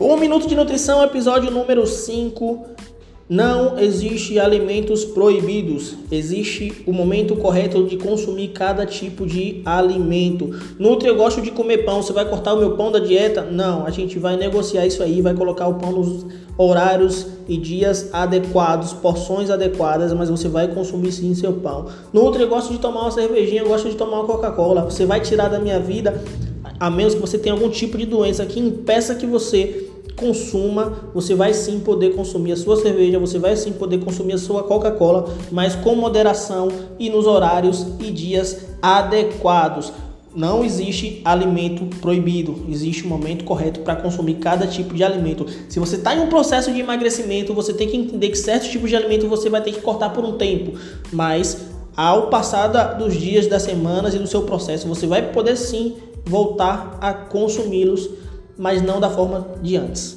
Um Minuto de Nutrição, episódio número 5. Não existe alimentos proibidos, existe o momento correto de consumir cada tipo de alimento. Nutri, eu gosto de comer pão, você vai cortar o meu pão da dieta? Não, a gente vai negociar isso aí, vai colocar o pão nos horários e dias adequados, porções adequadas, mas você vai consumir sim seu pão. Nutri, eu gosto de tomar uma cervejinha, eu gosto de tomar uma Coca-Cola. Você vai tirar da minha vida, a menos que você tenha algum tipo de doença que impeça que você consuma, você vai sim poder consumir a sua cerveja, você vai sim poder consumir a sua Coca-Cola, mas com moderação e nos horários e dias adequados. Não existe alimento proibido, existe um momento correto para consumir cada tipo de alimento. Se você está em um processo de emagrecimento, você tem que entender que certos tipos de alimento você vai ter que cortar por um tempo, mas ao passar dos dias, das semanas e do seu processo, você vai poder sim voltar a consumi-los mas não da forma de antes.